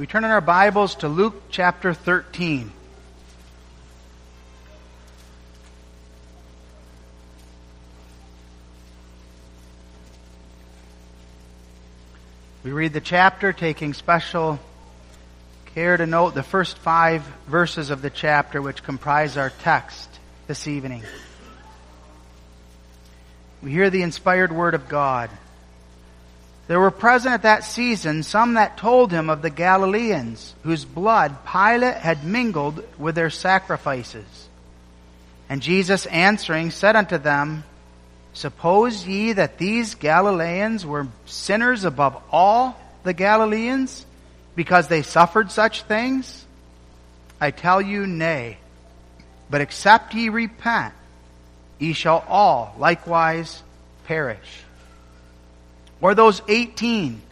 We turn in our Bibles to Luke chapter 13. We read the chapter taking special care to note the first five verses of the chapter which comprise our text this evening. We hear the inspired word of God. There were present at that season some that told him of the Galileans, whose blood Pilate had mingled with their sacrifices. And Jesus answering said unto them, Suppose ye that these Galileans were sinners above all the Galileans, because they suffered such things? I tell you, nay. But except ye repent, ye shall all likewise perish. Or those eighteen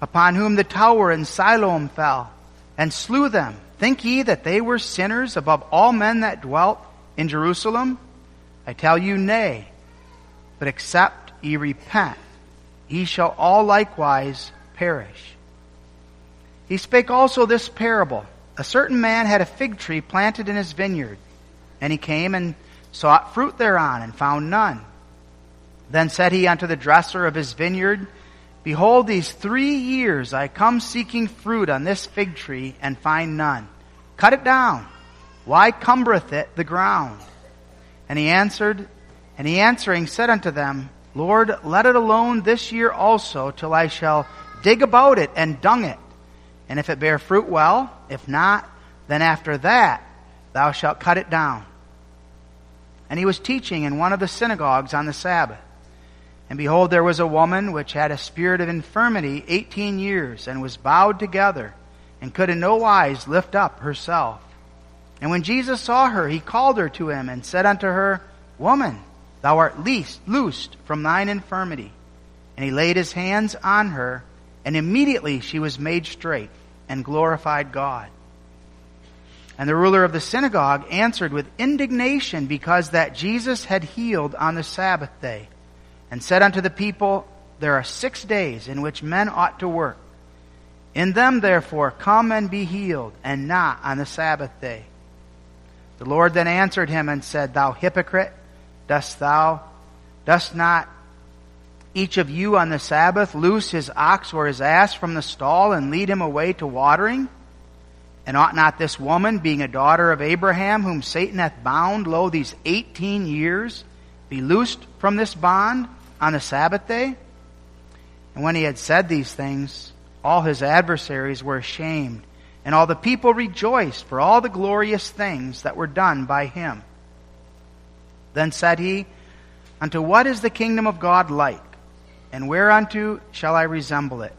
upon whom the tower in Siloam fell and slew them. Think ye that they were sinners above all men that dwelt in Jerusalem? I tell you, nay. But except ye repent, ye shall all likewise perish. He spake also this parable. A certain man had a fig tree planted in his vineyard, and he came and sought fruit thereon, and found none. Then said he unto the dresser of his vineyard, Behold, these three years I come seeking fruit on this fig tree, and find none. Cut it down. Why cumbereth it the ground? And he answered, and he answering said unto them, Lord, let it alone this year also, till I shall dig about it and dung it. And if it bear fruit, well. If not, then after that thou shalt cut it down. And he was teaching in one of the synagogues on the Sabbath. And behold, there was a woman which had a spirit of infirmity eighteen years, and was bowed together, and could in no wise lift up herself. And when Jesus saw her, he called her to him, and said unto her, Woman, thou art least loosed from thine infirmity. And he laid his hands on her, and immediately she was made straight, and glorified God. And the ruler of the synagogue answered with indignation because that Jesus had healed on the Sabbath day and said unto the people, There are six days in which men ought to work. In them, therefore, come and be healed, and not on the Sabbath day. The Lord then answered him and said, Thou hypocrite, dost thou, dost not each of you on the Sabbath loose his ox or his ass from the stall and lead him away to watering? And ought not this woman, being a daughter of Abraham, whom Satan hath bound, lo, these eighteen years, be loosed from this bond? On the Sabbath day? And when he had said these things, all his adversaries were ashamed, and all the people rejoiced for all the glorious things that were done by him. Then said he, Unto what is the kingdom of God like? And whereunto shall I resemble it?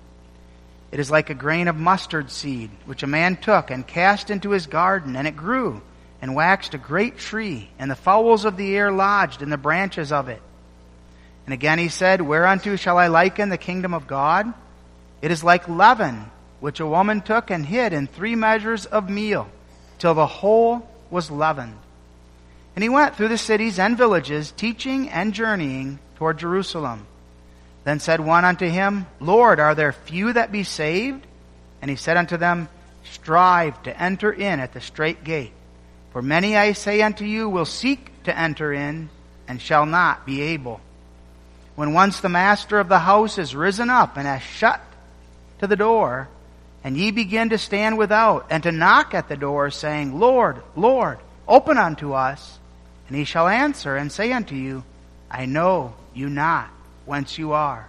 It is like a grain of mustard seed, which a man took and cast into his garden, and it grew, and waxed a great tree, and the fowls of the air lodged in the branches of it. And again he said, Whereunto shall I liken the kingdom of God? It is like leaven, which a woman took and hid in three measures of meal, till the whole was leavened. And he went through the cities and villages, teaching and journeying toward Jerusalem. Then said one unto him, Lord, are there few that be saved? And he said unto them, Strive to enter in at the strait gate. For many, I say unto you, will seek to enter in, and shall not be able when once the master of the house is risen up and has shut to the door, and ye begin to stand without and to knock at the door, saying, Lord, Lord, open unto us. And he shall answer and say unto you, I know you not whence you are.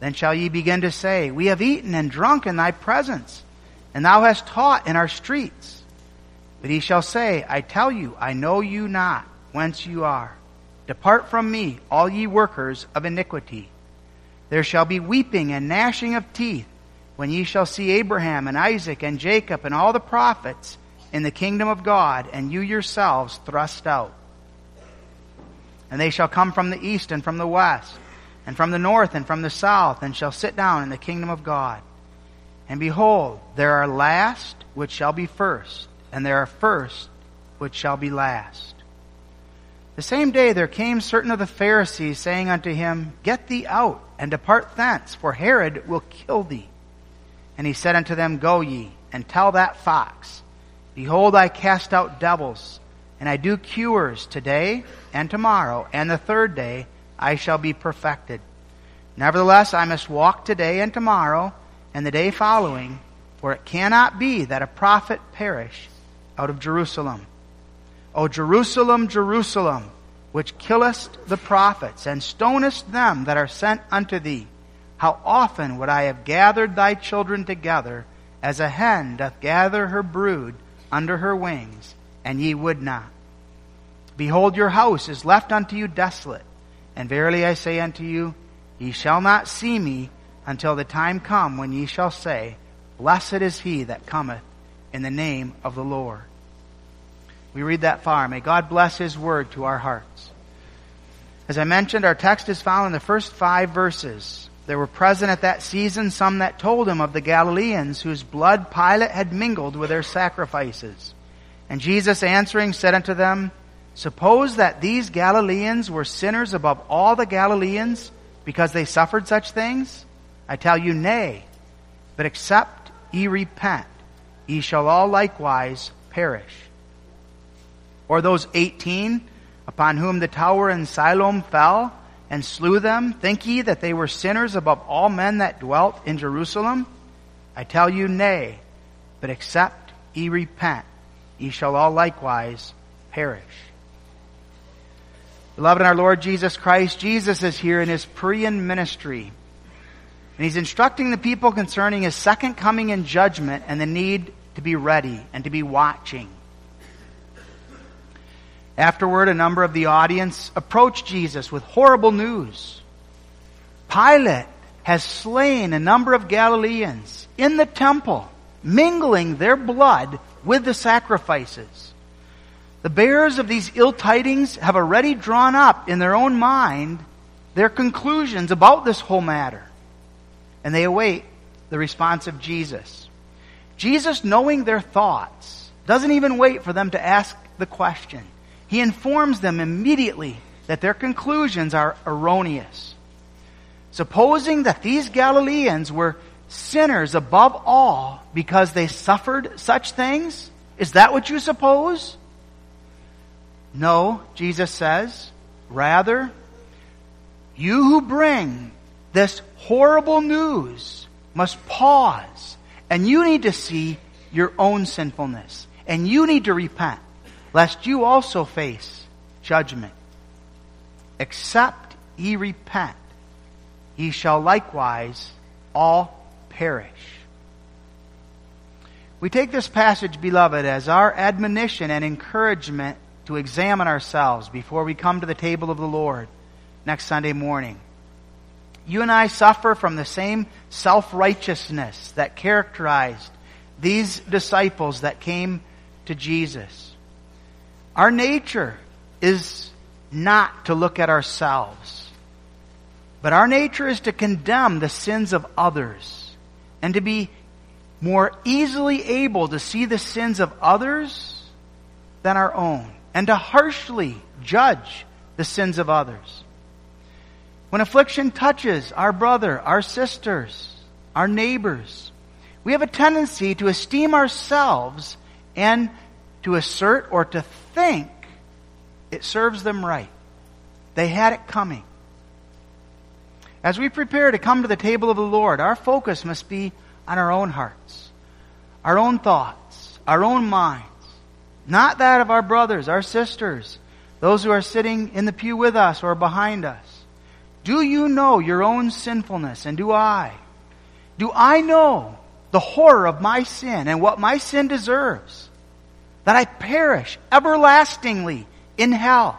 Then shall ye begin to say, We have eaten and drunk in thy presence, and thou hast taught in our streets. But he shall say, I tell you, I know you not whence you are. Depart from me, all ye workers of iniquity. There shall be weeping and gnashing of teeth when ye shall see Abraham and Isaac and Jacob and all the prophets in the kingdom of God, and you yourselves thrust out. And they shall come from the east and from the west, and from the north and from the south, and shall sit down in the kingdom of God. And behold, there are last which shall be first, and there are first which shall be last. The same day there came certain of the Pharisees, saying unto him, Get thee out, and depart thence, for Herod will kill thee. And he said unto them, Go ye, and tell that fox, Behold, I cast out devils, and I do cures today and tomorrow, and the third day I shall be perfected. Nevertheless, I must walk today and tomorrow, and the day following, for it cannot be that a prophet perish out of Jerusalem. O Jerusalem, Jerusalem, which killest the prophets, and stonest them that are sent unto thee. How often would I have gathered thy children together, as a hen doth gather her brood under her wings, and ye would not. Behold, your house is left unto you desolate. And verily I say unto you, ye shall not see me until the time come when ye shall say, Blessed is he that cometh in the name of the Lord. We read that far. May God bless his word to our hearts. As I mentioned, our text is found in the first five verses. There were present at that season some that told him of the Galileans whose blood Pilate had mingled with their sacrifices. And Jesus answering said unto them, Suppose that these Galileans were sinners above all the Galileans because they suffered such things? I tell you, nay. But except ye repent, ye shall all likewise perish. Or those eighteen upon whom the tower in Siloam fell, and slew them? Think ye that they were sinners above all men that dwelt in Jerusalem? I tell you, nay, but except ye repent, ye shall all likewise perish. Beloved in our Lord Jesus Christ, Jesus is here in his Perean ministry. And he's instructing the people concerning his second coming in judgment and the need to be ready and to be watching. Afterward, a number of the audience approached Jesus with horrible news. Pilate has slain a number of Galileans in the temple, mingling their blood with the sacrifices. The bearers of these ill tidings have already drawn up in their own mind their conclusions about this whole matter. And they await the response of Jesus. Jesus, knowing their thoughts, doesn't even wait for them to ask the question he informs them immediately that their conclusions are erroneous. Supposing that these Galileans were sinners above all because they suffered such things? Is that what you suppose? No, Jesus says. Rather, you who bring this horrible news must pause and you need to see your own sinfulness and you need to repent lest you also face judgment. Except ye repent, ye shall likewise all perish. We take this passage, beloved, as our admonition and encouragement to examine ourselves before we come to the table of the Lord next Sunday morning. You and I suffer from the same self-righteousness that characterized these disciples that came to Jesus. Our nature is not to look at ourselves, but our nature is to condemn the sins of others and to be more easily able to see the sins of others than our own and to harshly judge the sins of others. When affliction touches our brother, our sisters, our neighbors, we have a tendency to esteem ourselves and to assert or to think it serves them right. They had it coming. As we prepare to come to the table of the Lord, our focus must be on our own hearts, our own thoughts, our own minds, not that of our brothers, our sisters, those who are sitting in the pew with us or behind us. Do you know your own sinfulness, and do I? Do I know the horror of my sin and what my sin deserves? That I perish everlastingly in hell?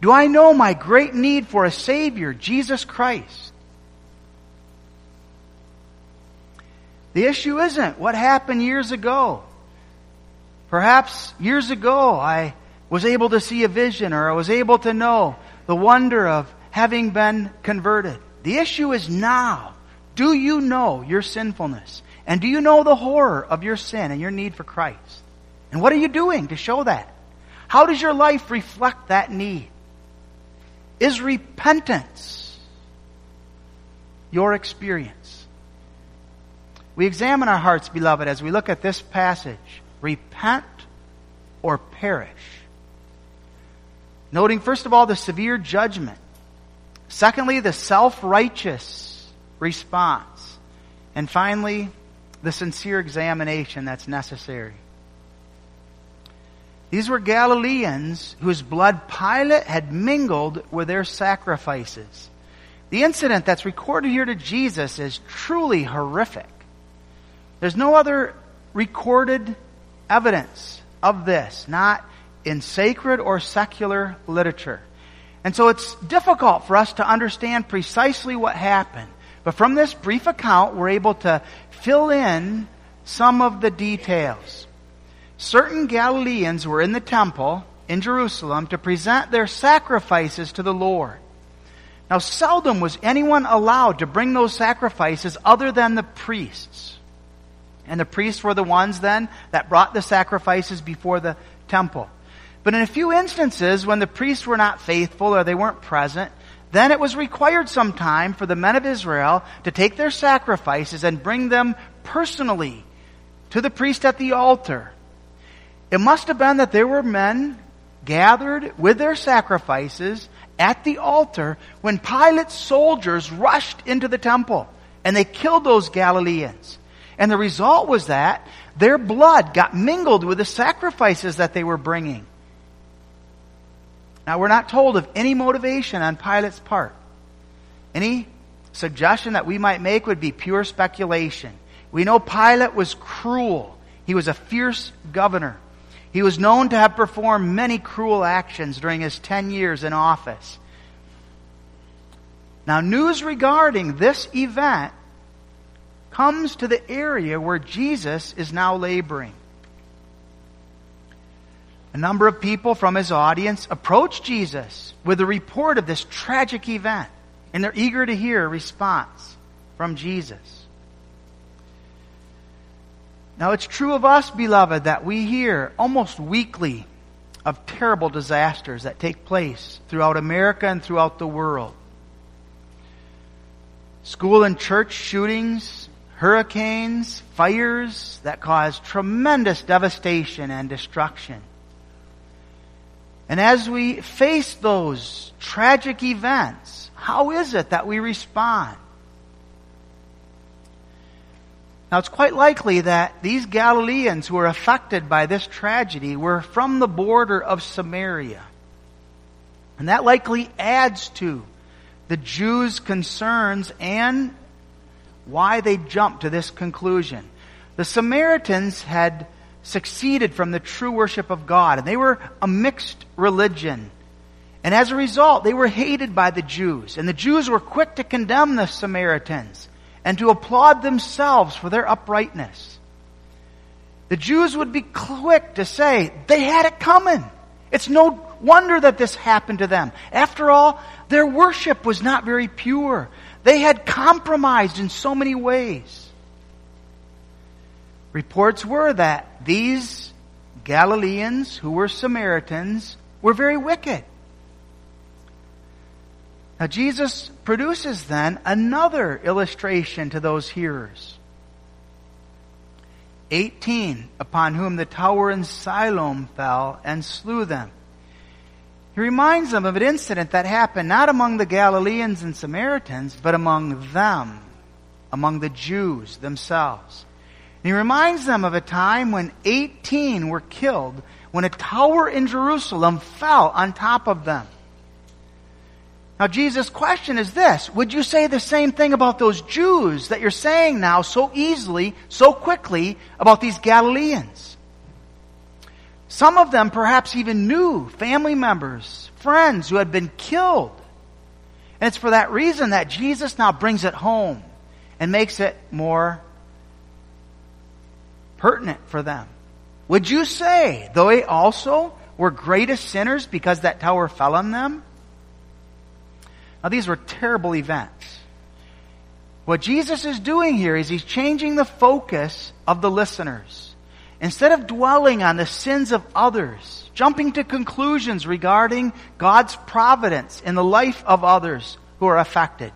Do I know my great need for a Savior, Jesus Christ? The issue isn't what happened years ago. Perhaps years ago I was able to see a vision or I was able to know the wonder of having been converted. The issue is now. Do you know your sinfulness? And do you know the horror of your sin and your need for Christ? And what are you doing to show that? How does your life reflect that need? Is repentance your experience? we examine our hearts, beloved, as we look at this passage. Repent or perish. Noting, first of all, the severe judgment. Secondly, the self-righteous response. And finally, the sincere examination that's necessary. These were Galileans whose blood Pilate had mingled with their sacrifices. The incident that's recorded here to Jesus is truly horrific. There's no other recorded evidence of this, not in sacred or secular literature. And so it's difficult for us to understand precisely what happened. But from this brief account, we're able to fill in some of the details. Certain Galileans were in the temple in Jerusalem to present their sacrifices to the Lord. Now, seldom was anyone allowed to bring those sacrifices other than the priests. And the priests were the ones then that brought the sacrifices before the temple. But in a few instances, when the priests were not faithful or they weren't present, then it was required sometime for the men of Israel to take their sacrifices and bring them personally to the priest at the altar. It must have been that there were men gathered with their sacrifices at the altar when Pilate's soldiers rushed into the temple and they killed those Galileans. And the result was that their blood got mingled with the sacrifices that they were bringing. Now, we're not told of any motivation on Pilate's part. Any suggestion that we might make would be pure speculation. We know Pilate was cruel. He was a fierce governor. He was known to have performed many cruel actions during his 10 years in office. Now, news regarding this event comes to the area where Jesus is now laboring. A number of people from his audience approach Jesus with a report of this tragic event, and they're eager to hear a response from Jesus. Now, it's true of us, beloved, that we hear almost weekly of terrible disasters that take place throughout America and throughout the world. School and church shootings, hurricanes, fires that cause tremendous devastation and destruction. And as we face those tragic events, how is it that we respond? Now, it's quite likely that these Galileans who were affected by this tragedy were from the border of Samaria. And that likely adds to the Jews' concerns and why they jumped to this conclusion. The Samaritans had succeeded from the true worship of God, and they were a mixed religion. And as a result, they were hated by the Jews. And the Jews were quick to condemn the Samaritans and to applaud themselves for their uprightness. The Jews would be quick to say, they had it coming. It's no wonder that this happened to them. After all, their worship was not very pure. They had compromised in so many ways. Reports were that these Galileans, who were Samaritans, were very wicked. Now, Jesus produces then another illustration to those hearers. 18, upon whom the tower in Siloam fell and slew them. He reminds them of an incident that happened not among the Galileans and Samaritans, but among them, among the Jews themselves. And he reminds them of a time when 18 were killed when a tower in Jerusalem fell on top of them. Now, Jesus' question is this Would you say the same thing about those Jews that you're saying now so easily, so quickly about these Galileans? Some of them perhaps even knew family members, friends who had been killed. And it's for that reason that Jesus now brings it home and makes it more pertinent for them. Would you say, they also were greatest sinners because that tower fell on them? Now, these were terrible events. What Jesus is doing here is he's changing the focus of the listeners. Instead of dwelling on the sins of others, jumping to conclusions regarding God's providence in the life of others who are affected,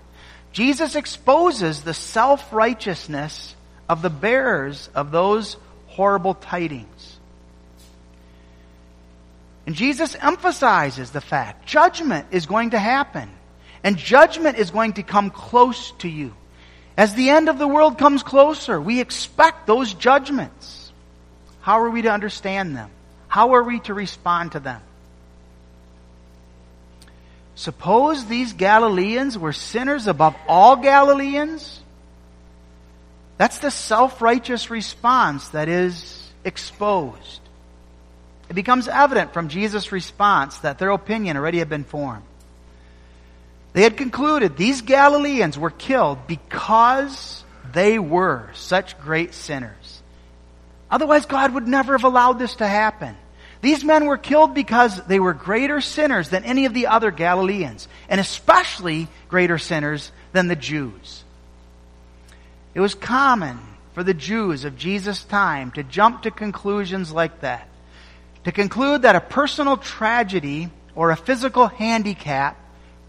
Jesus exposes the self-righteousness of the bearers of those horrible tidings. And Jesus emphasizes the fact judgment is going to happen. And judgment is going to come close to you. As the end of the world comes closer, we expect those judgments. How are we to understand them? How are we to respond to them? Suppose these Galileans were sinners above all Galileans? That's the self-righteous response that is exposed. It becomes evident from Jesus' response that their opinion already had been formed. They had concluded these Galileans were killed because they were such great sinners. Otherwise, God would never have allowed this to happen. These men were killed because they were greater sinners than any of the other Galileans, and especially greater sinners than the Jews. It was common for the Jews of Jesus' time to jump to conclusions like that. To conclude that a personal tragedy or a physical handicap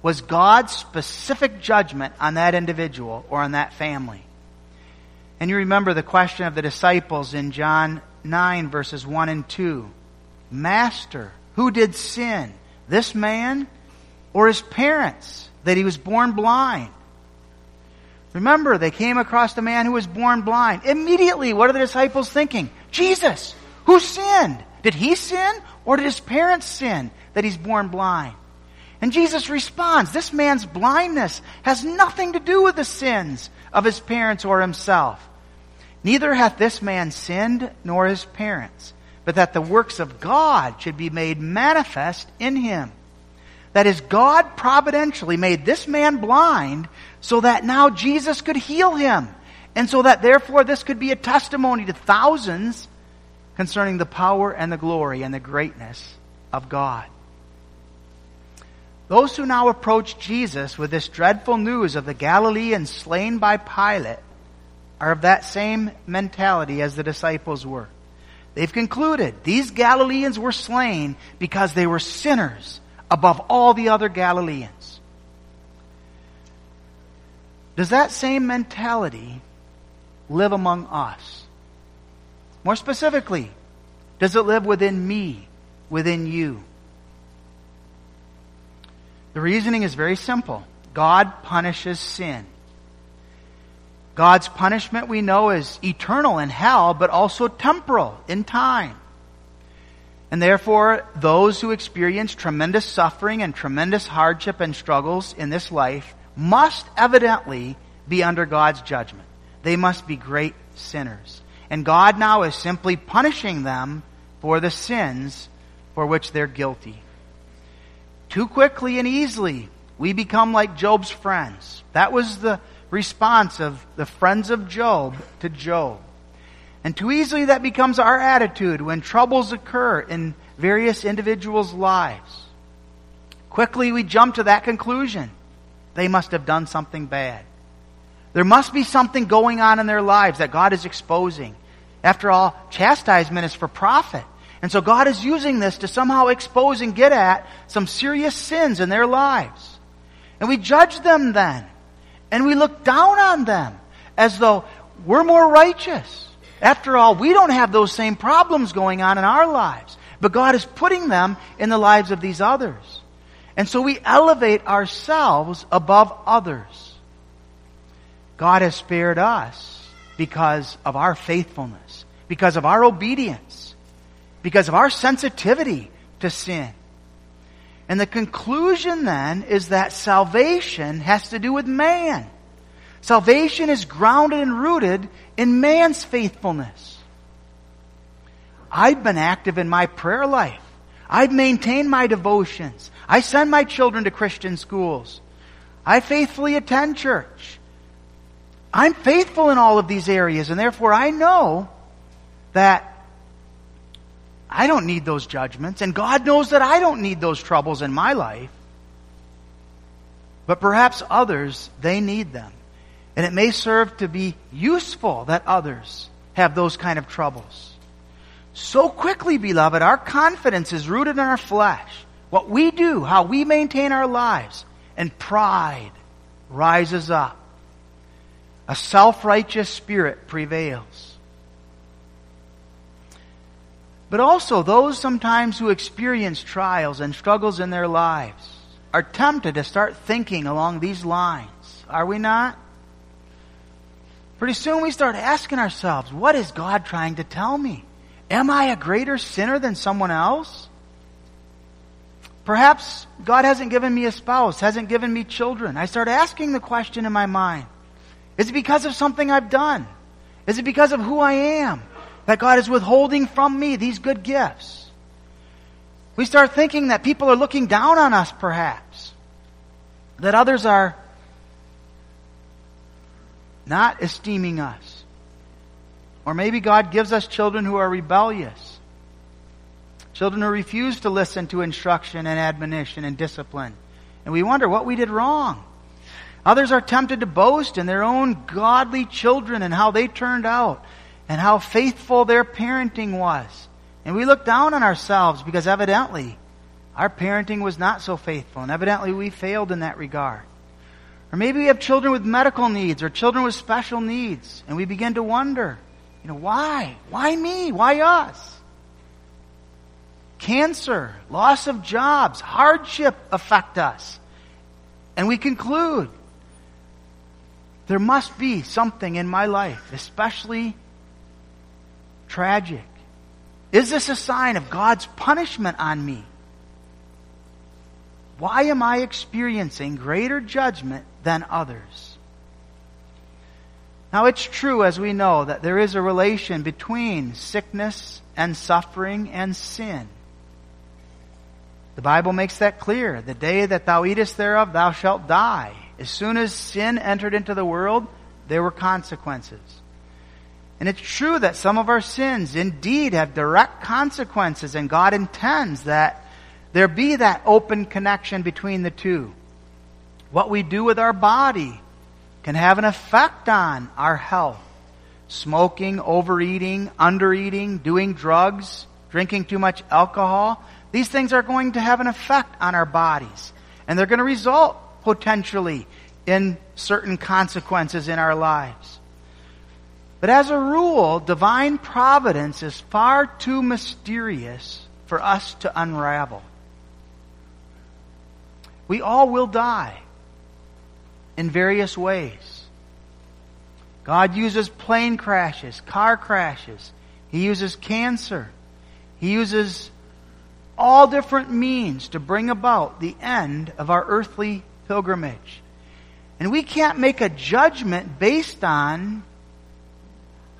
was God's specific judgment on that individual or on that family. And you remember the question of the disciples in John 9 verses 1 and 2. Master, who did sin? This man or his parents that he was born blind? Remember, they came across the man who was born blind. Immediately, what are the disciples thinking? Jesus, who sinned? Did he sin or did his parents sin that he's born blind? And Jesus responds, this man's blindness has nothing to do with the sins of his parents or himself. Neither hath this man sinned nor his parents, but that the works of God should be made manifest in him. That is, God providentially made this man blind so that now Jesus could heal him. And so that therefore this could be a testimony to thousands concerning the power and the glory and the greatness of God. Those who now approach Jesus with this dreadful news of the Galileans slain by Pilate are of that same mentality as the disciples were. They've concluded these Galileans were slain because they were sinners above all the other Galileans. Does that same mentality live among us? More specifically, does it live within me, within you? The reasoning is very simple. God punishes sin. God's punishment we know is eternal in hell, but also temporal in time. And therefore, those who experience tremendous suffering and tremendous hardship and struggles in this life must evidently be under God's judgment. They must be great sinners. And God now is simply punishing them for the sins for which they're guilty. Too quickly and easily, we become like Job's friends. That was the response of the friends of Job to Job. And too easily that becomes our attitude when troubles occur in various individuals' lives. Quickly we jump to that conclusion. They must have done something bad. There must be something going on in their lives that God is exposing. After all, chastisement is for profit. And so God is using this to somehow expose and get at some serious sins in their lives. And we judge them then. And we look down on them as though we're more righteous. After all, we don't have those same problems going on in our lives. But God is putting them in the lives of these others. And so we elevate ourselves above others. God has spared us because of our faithfulness, because of our obedience, because of our sensitivity to sin. And the conclusion then is that salvation has to do with man. Salvation is grounded and rooted in man's faithfulness. I've been active in my prayer life. I've maintained my devotions. I send my children to Christian schools. I faithfully attend church. I'm faithful in all of these areas, and therefore I know that I don't need those judgments, and God knows that I don't need those troubles in my life. But perhaps others, they need them. And it may serve to be useful that others have those kind of troubles. So quickly, beloved, our confidence is rooted in our flesh. What we do, how we maintain our lives, and pride rises up A self-righteous spirit prevails. But also those sometimes who experience trials and struggles in their lives are tempted to start thinking along these lines. Are we not? Pretty soon we start asking ourselves, what is God trying to tell me? Am I a greater sinner than someone else? Perhaps God hasn't given me a spouse, hasn't given me children. I start asking the question in my mind Is it because of something I've done? Is it because of who I am that God is withholding from me these good gifts? We start thinking that people are looking down on us, perhaps. That others are not esteeming us. Or maybe God gives us children who are rebellious. Children who refuse to listen to instruction and admonition and discipline. And we wonder what we did wrong. Others are tempted to boast in their own godly children and how they turned out and how faithful their parenting was. And we look down on ourselves because evidently our parenting was not so faithful and evidently we failed in that regard. Or maybe we have children with medical needs or children with special needs and we begin to wonder, you know, why? Why me? Why us? Cancer, loss of jobs, hardship affect us. And we conclude, there must be something in my life, especially tragic. Is this a sign of God's punishment on me? Why am I experiencing greater judgment than others? Now, it's true, as we know, that there is a relation between sickness and suffering and sin. The Bible makes that clear. The day that thou eatest thereof, thou shalt die. As soon as sin entered into the world, there were consequences. And it's true that some of our sins indeed have direct consequences, and God intends that there be that open connection between the two. What we do with our body can have an effect on our health. Smoking, overeating, undereating, doing drugs, drinking too much alcohol, these things are going to have an effect on our bodies. And they're going to result potentially in certain consequences in our lives. But as a rule, divine providence is far too mysterious for us to unravel. We all will die in various ways. God uses plane crashes, car crashes. He uses cancer. He uses all different means to bring about the end of our earthly pilgrimage. And we can't make a judgment based on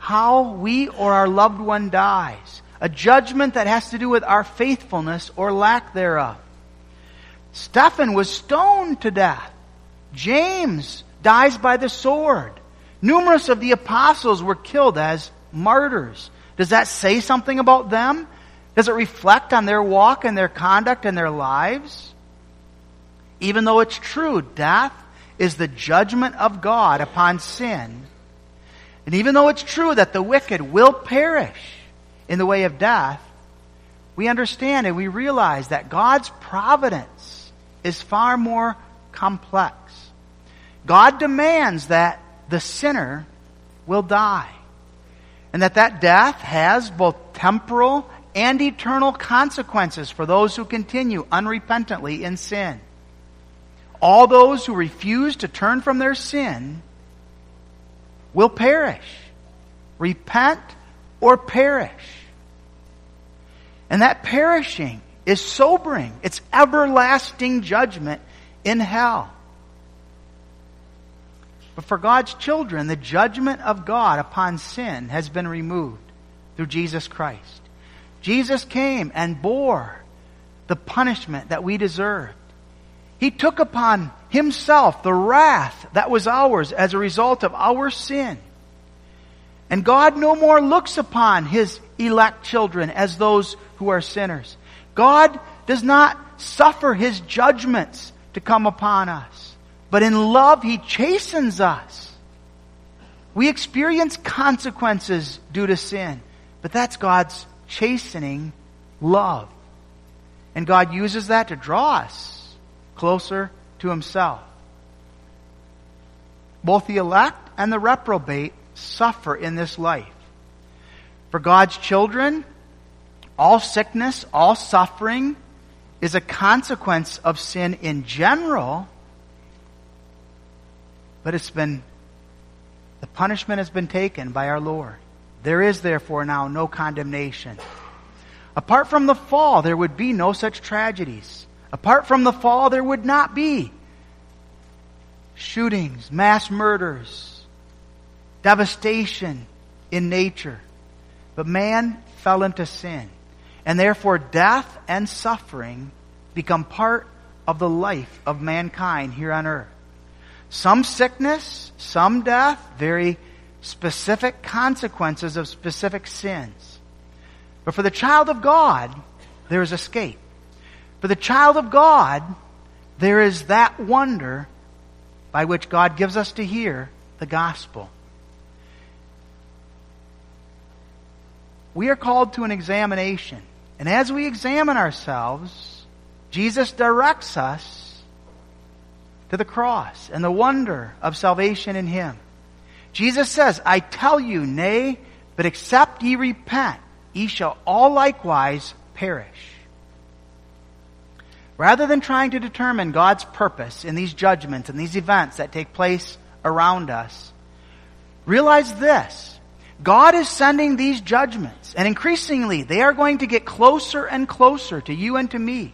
how we or our loved one dies. A judgment that has to do with our faithfulness or lack thereof. Stephen was stoned to death. James dies by the sword. Numerous of the apostles were killed as martyrs. Does that say something about them? Does it reflect on their walk and their conduct and their lives? Even though it's true, death is the judgment of God upon sin, and even though it's true that the wicked will perish in the way of death, we understand and we realize that God's providence is far more complex. God demands that the sinner will die. And that that death has both temporal and eternal consequences for those who continue unrepentantly in sin. All those who refuse to turn from their sin will perish. Repent or perish. And that perishing is sobering. It's everlasting judgment in hell. But for God's children, the judgment of God upon sin has been removed through Jesus Christ. Jesus came and bore the punishment that we deserved. He took upon himself the wrath that was ours as a result of our sin. And God no more looks upon his elect children as those who are sinners. God does not suffer his judgments to come upon us, but in love he chastens us. We experience consequences due to sin, but that's God's chastening love. And God uses that to draw us closer to himself. Both the elect and the reprobate suffer in this life. For God's children, all sickness, all suffering is a consequence of sin in general, but it's been, the punishment has been taken by our Lord. There is therefore now no condemnation. Apart from the fall, there would be no such tragedies. Apart from the fall, there would not be shootings, mass murders, devastation in nature. But man fell into sin. And therefore, death and suffering become part of the life of mankind here on earth. Some sickness, some death, very specific consequences of specific sins. But for the child of God, there is escape. For the child of God, there is that wonder by which God gives us to hear the gospel. We are called to an examination. And as we examine ourselves, Jesus directs us to the cross and the wonder of salvation in Him. Jesus says, I tell you, nay, but except ye repent, ye shall all likewise perish. Rather than trying to determine God's purpose in these judgments and these events that take place around us, realize this. God is sending these judgments, and increasingly they are going to get closer and closer to you and to me.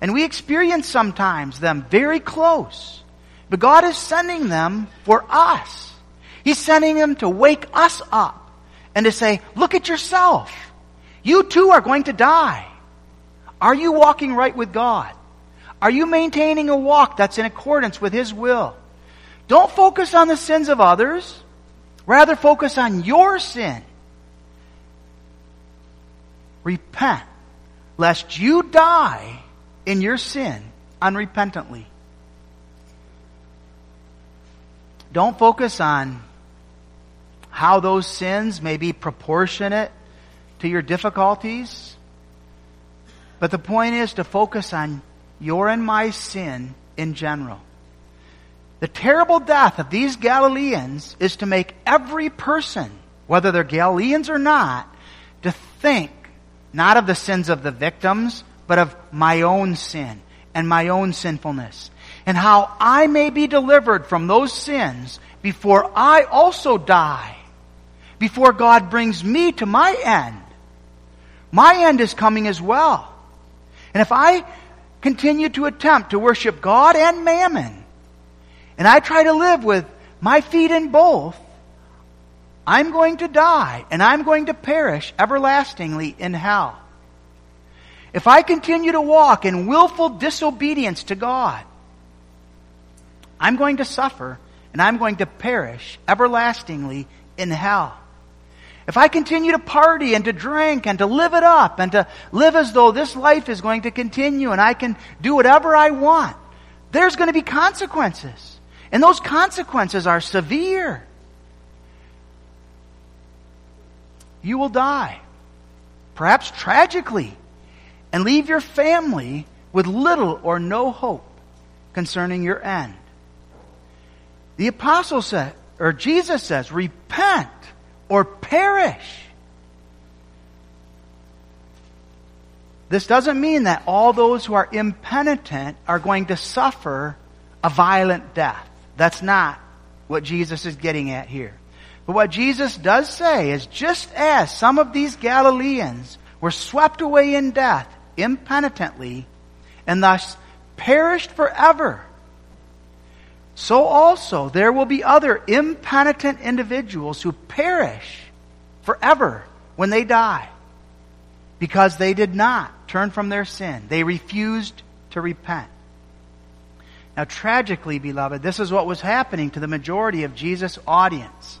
And we experience sometimes them very close. But God is sending them for us. He's sending them to wake us up and to say, look at yourself. You too are going to die. Are you walking right with God? Are you maintaining a walk that's in accordance with His will? Don't focus on the sins of others. Rather focus on your sin. Repent, lest you die in your sin unrepentantly. Don't focus on how those sins may be proportionate to your difficulties. But the point is to focus on your and my sin in general. The terrible death of these Galileans is to make every person, whether they're Galileans or not, to think not of the sins of the victims, but of my own sin and my own sinfulness. And how I may be delivered from those sins before I also die before God brings me to my end. My end is coming as well. And if I continue to attempt to worship God and mammon, and I try to live with my feet in both, I'm going to die and I'm going to perish everlastingly in hell. If I continue to walk in willful disobedience to God, I'm going to suffer and I'm going to perish everlastingly in hell. If I continue to party and to drink and to live it up and to live as though this life is going to continue and I can do whatever I want, there's going to be consequences. And those consequences are severe. You will die, perhaps tragically, and leave your family with little or no hope concerning your end. The apostle said, or Jesus says, repent or perish. This doesn't mean that all those who are impenitent are going to suffer a violent death. That's not what Jesus is getting at here. But what Jesus does say is just as some of these Galileans were swept away in death impenitently and thus perished forever so also there will be other impenitent individuals who perish forever when they die because they did not turn from their sin. They refused to repent. Now, tragically, beloved, this is what was happening to the majority of Jesus' audience.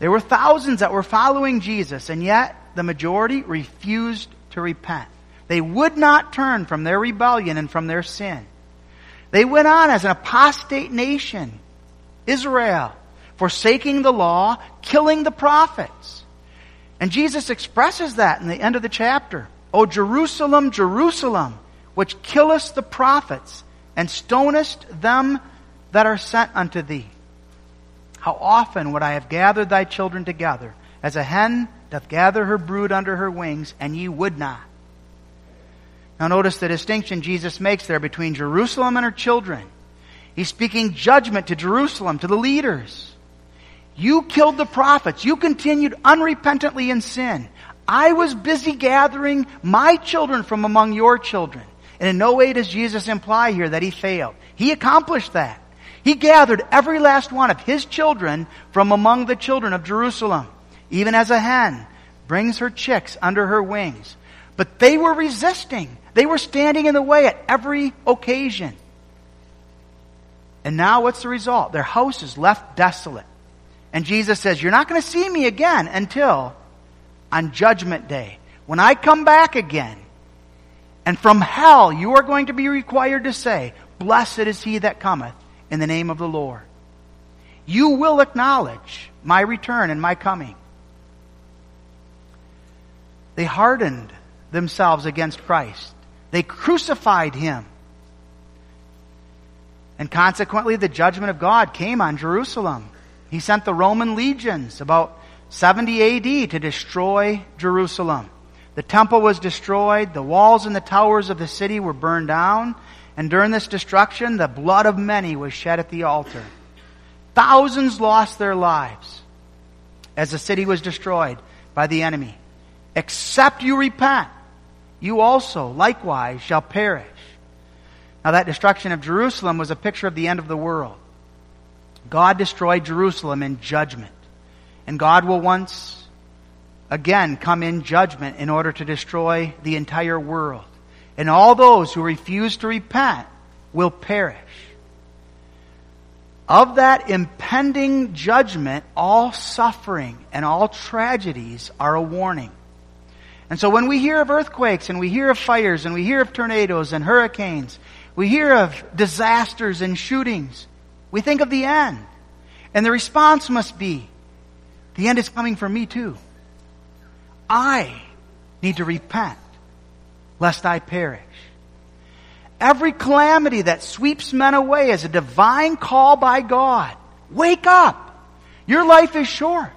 There were thousands that were following Jesus, and yet the majority refused to repent. They would not turn from their rebellion and from their sin. They went on as an apostate nation, Israel, forsaking the law, killing the prophets. And Jesus expresses that in the end of the chapter. O Jerusalem, Jerusalem, which killest the prophets and stonest them that are sent unto thee. how often would I have gathered thy children together, as a hen doth gather her brood under her wings, and ye would not. Now notice the distinction Jesus makes there between Jerusalem and her children. He's speaking judgment to Jerusalem, to the leaders. You killed the prophets. You continued unrepentantly in sin. I was busy gathering my children from among your children. And in no way does Jesus imply here that he failed. He accomplished that. He gathered every last one of his children from among the children of Jerusalem, even as a hen brings her chicks under her wings. But they were resisting. They were standing in the way at every occasion. And now what's the result? Their house is left desolate. And Jesus says, You're not going to see me again until on Judgment Day. When I come back again, and from hell you are going to be required to say, Blessed is he that cometh in the name of the Lord. You will acknowledge my return and my coming. They hardened themselves against Christ. They crucified him. And consequently, the judgment of God came on Jerusalem. He sent the Roman legions about 70 AD to destroy Jerusalem. The temple was destroyed, the walls and the towers of the city were burned down, and during this destruction, the blood of many was shed at the altar. Thousands lost their lives as the city was destroyed by the enemy. Except you repent, you also likewise shall perish. Now, that destruction of Jerusalem was a picture of the end of the world. God destroyed Jerusalem in judgment. And God will once again come in judgment in order to destroy the entire world. And all those who refuse to repent will perish. Of that impending judgment, all suffering and all tragedies are a warning. And so when we hear of earthquakes and we hear of fires and we hear of tornadoes and hurricanes we hear of disasters and shootings. We think of the end. And the response must be, the end is coming for me too. I need to repent lest I perish. Every calamity that sweeps men away is a divine call by God. Wake up! Your life is short.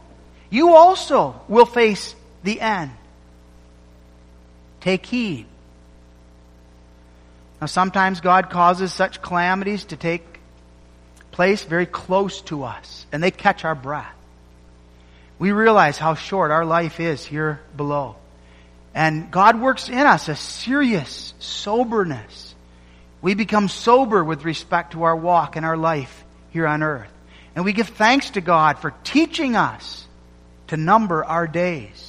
You also will face the end. Take heed. Now, sometimes God causes such calamities to take place very close to us, and they catch our breath. We realize how short our life is here below. And God works in us a serious soberness. We become sober with respect to our walk and our life here on earth. And we give thanks to God for teaching us to number our days.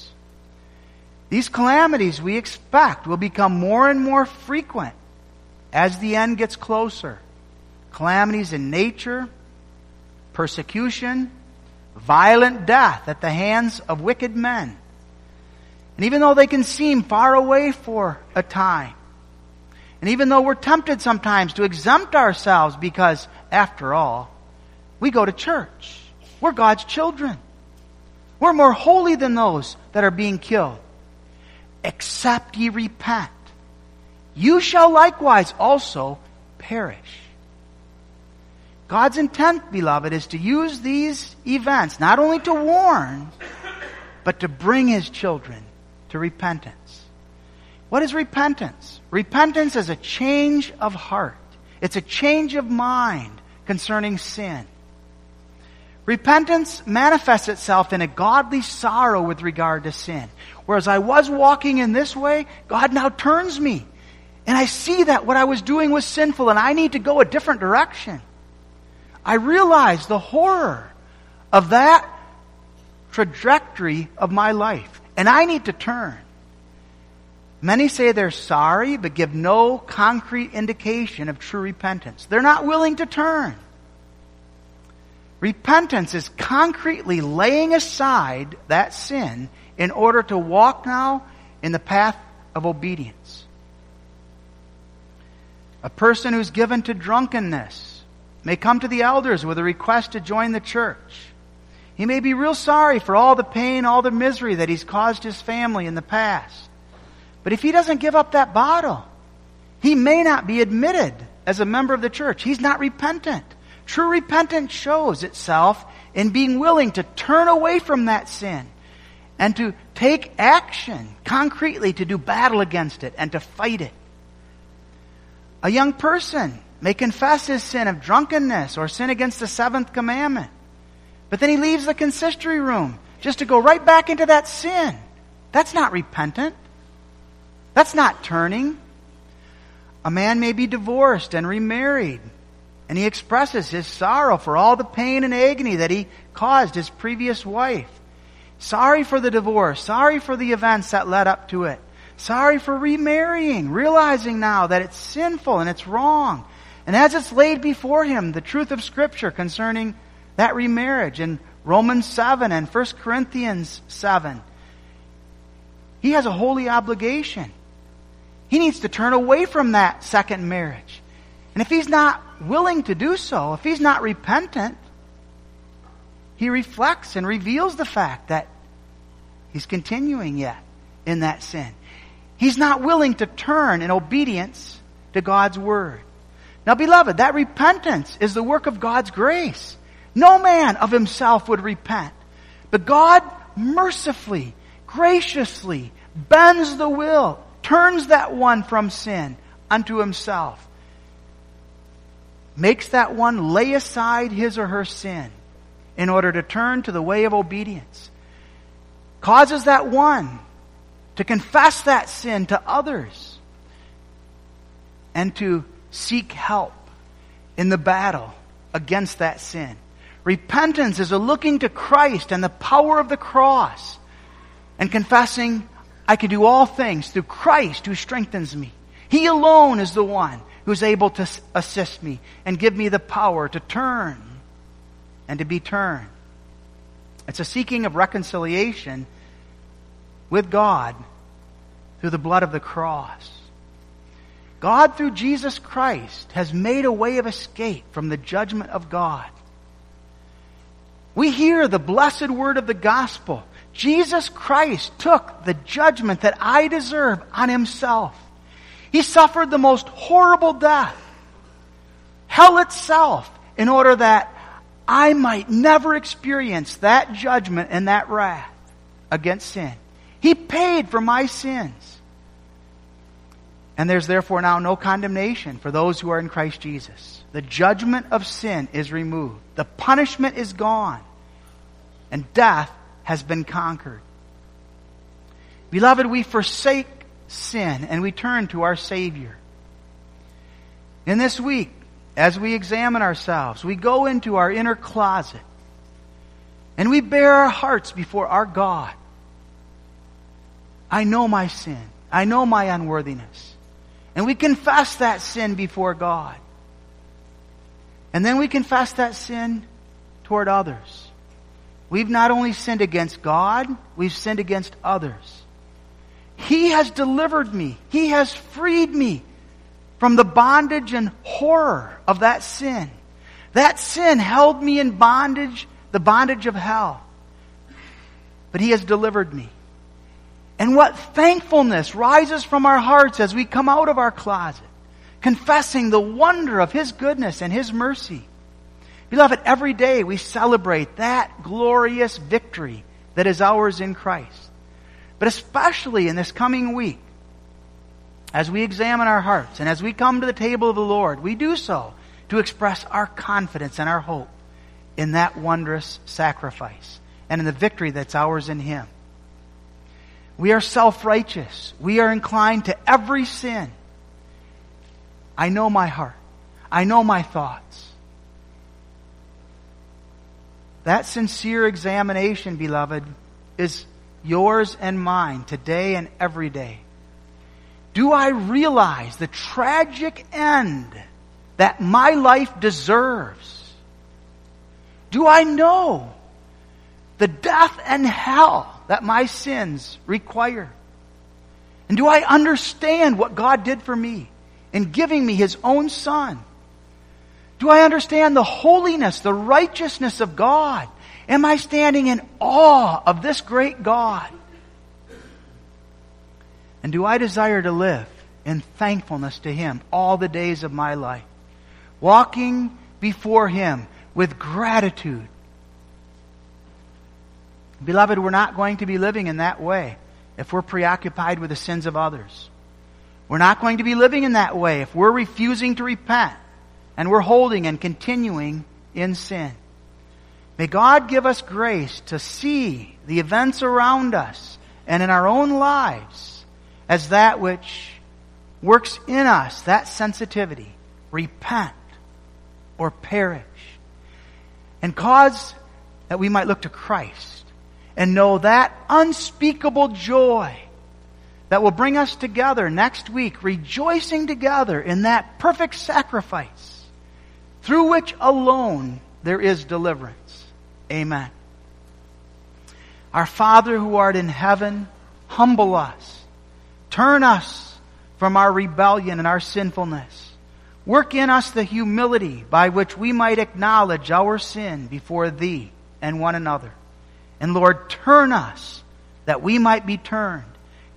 These calamities we expect will become more and more frequent as the end gets closer, calamities in nature, persecution, violent death at the hands of wicked men. And even though they can seem far away for a time, and even though we're tempted sometimes to exempt ourselves because, after all, we go to church. We're God's children. We're more holy than those that are being killed. Except ye repent you shall likewise also perish. God's intent, beloved, is to use these events not only to warn, but to bring his children to repentance. What is repentance? Repentance is a change of heart. It's a change of mind concerning sin. Repentance manifests itself in a godly sorrow with regard to sin. Whereas I was walking in this way, God now turns me and I see that what I was doing was sinful and I need to go a different direction. I realize the horror of that trajectory of my life. And I need to turn. Many say they're sorry, but give no concrete indication of true repentance. They're not willing to turn. Repentance is concretely laying aside that sin in order to walk now in the path of obedience. A person who's given to drunkenness may come to the elders with a request to join the church. He may be real sorry for all the pain, all the misery that he's caused his family in the past. But if he doesn't give up that bottle, he may not be admitted as a member of the church. He's not repentant. True repentance shows itself in being willing to turn away from that sin and to take action concretely to do battle against it and to fight it. A young person may confess his sin of drunkenness or sin against the seventh commandment, but then he leaves the consistory room just to go right back into that sin. That's not repentant. That's not turning. A man may be divorced and remarried, and he expresses his sorrow for all the pain and agony that he caused his previous wife. Sorry for the divorce. Sorry for the events that led up to it. Sorry for remarrying, realizing now that it's sinful and it's wrong. And as it's laid before him, the truth of Scripture concerning that remarriage in Romans 7 and 1 Corinthians 7, he has a holy obligation. He needs to turn away from that second marriage. And if he's not willing to do so, if he's not repentant, he reflects and reveals the fact that he's continuing yet in that sin. He's not willing to turn in obedience to God's word. Now, beloved, that repentance is the work of God's grace. No man of himself would repent. But God mercifully, graciously bends the will, turns that one from sin unto himself, makes that one lay aside his or her sin in order to turn to the way of obedience. Causes that one to confess that sin to others and to seek help in the battle against that sin. Repentance is a looking to Christ and the power of the cross and confessing, I can do all things through Christ who strengthens me. He alone is the one who's able to assist me and give me the power to turn and to be turned. It's a seeking of reconciliation with God through the blood of the cross. God, through Jesus Christ, has made a way of escape from the judgment of God. We hear the blessed word of the gospel. Jesus Christ took the judgment that I deserve on himself. He suffered the most horrible death, hell itself, in order that I might never experience that judgment and that wrath against sin. He paid for my sins. And there's therefore now no condemnation for those who are in Christ Jesus. The judgment of sin is removed. The punishment is gone. And death has been conquered. Beloved, we forsake sin and we turn to our Savior. In this week, as we examine ourselves, we go into our inner closet and we bare our hearts before our God. I know my sin. I know my unworthiness. And we confess that sin before God. And then we confess that sin toward others. We've not only sinned against God, we've sinned against others. He has delivered me. He has freed me from the bondage and horror of that sin. That sin held me in bondage, the bondage of hell. But He has delivered me. And what thankfulness rises from our hearts as we come out of our closet, confessing the wonder of His goodness and His mercy. Beloved, every day we celebrate that glorious victory that is ours in Christ. But especially in this coming week, as we examine our hearts and as we come to the table of the Lord, we do so to express our confidence and our hope in that wondrous sacrifice and in the victory that's ours in Him. We are self-righteous. We are inclined to every sin. I know my heart. I know my thoughts. That sincere examination, beloved, is yours and mine today and every day. Do I realize the tragic end that my life deserves? Do I know the death and hell that my sins require? And do I understand what God did for me in giving me His own Son? Do I understand the holiness, the righteousness of God? Am I standing in awe of this great God? And do I desire to live in thankfulness to Him all the days of my life? Walking before Him with gratitude Beloved, we're not going to be living in that way if we're preoccupied with the sins of others. We're not going to be living in that way if we're refusing to repent and we're holding and continuing in sin. May God give us grace to see the events around us and in our own lives as that which works in us, that sensitivity. Repent or perish. And cause that we might look to Christ and know that unspeakable joy that will bring us together next week, rejoicing together in that perfect sacrifice through which alone there is deliverance. Amen. Our Father who art in heaven, humble us. Turn us from our rebellion and our sinfulness. Work in us the humility by which we might acknowledge our sin before Thee and one another. And Lord, turn us that we might be turned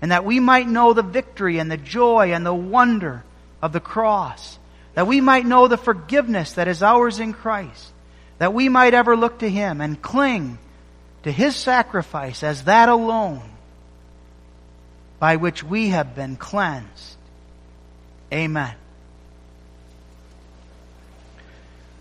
and that we might know the victory and the joy and the wonder of the cross. That we might know the forgiveness that is ours in Christ. That we might ever look to Him and cling to His sacrifice as that alone by which we have been cleansed. Amen.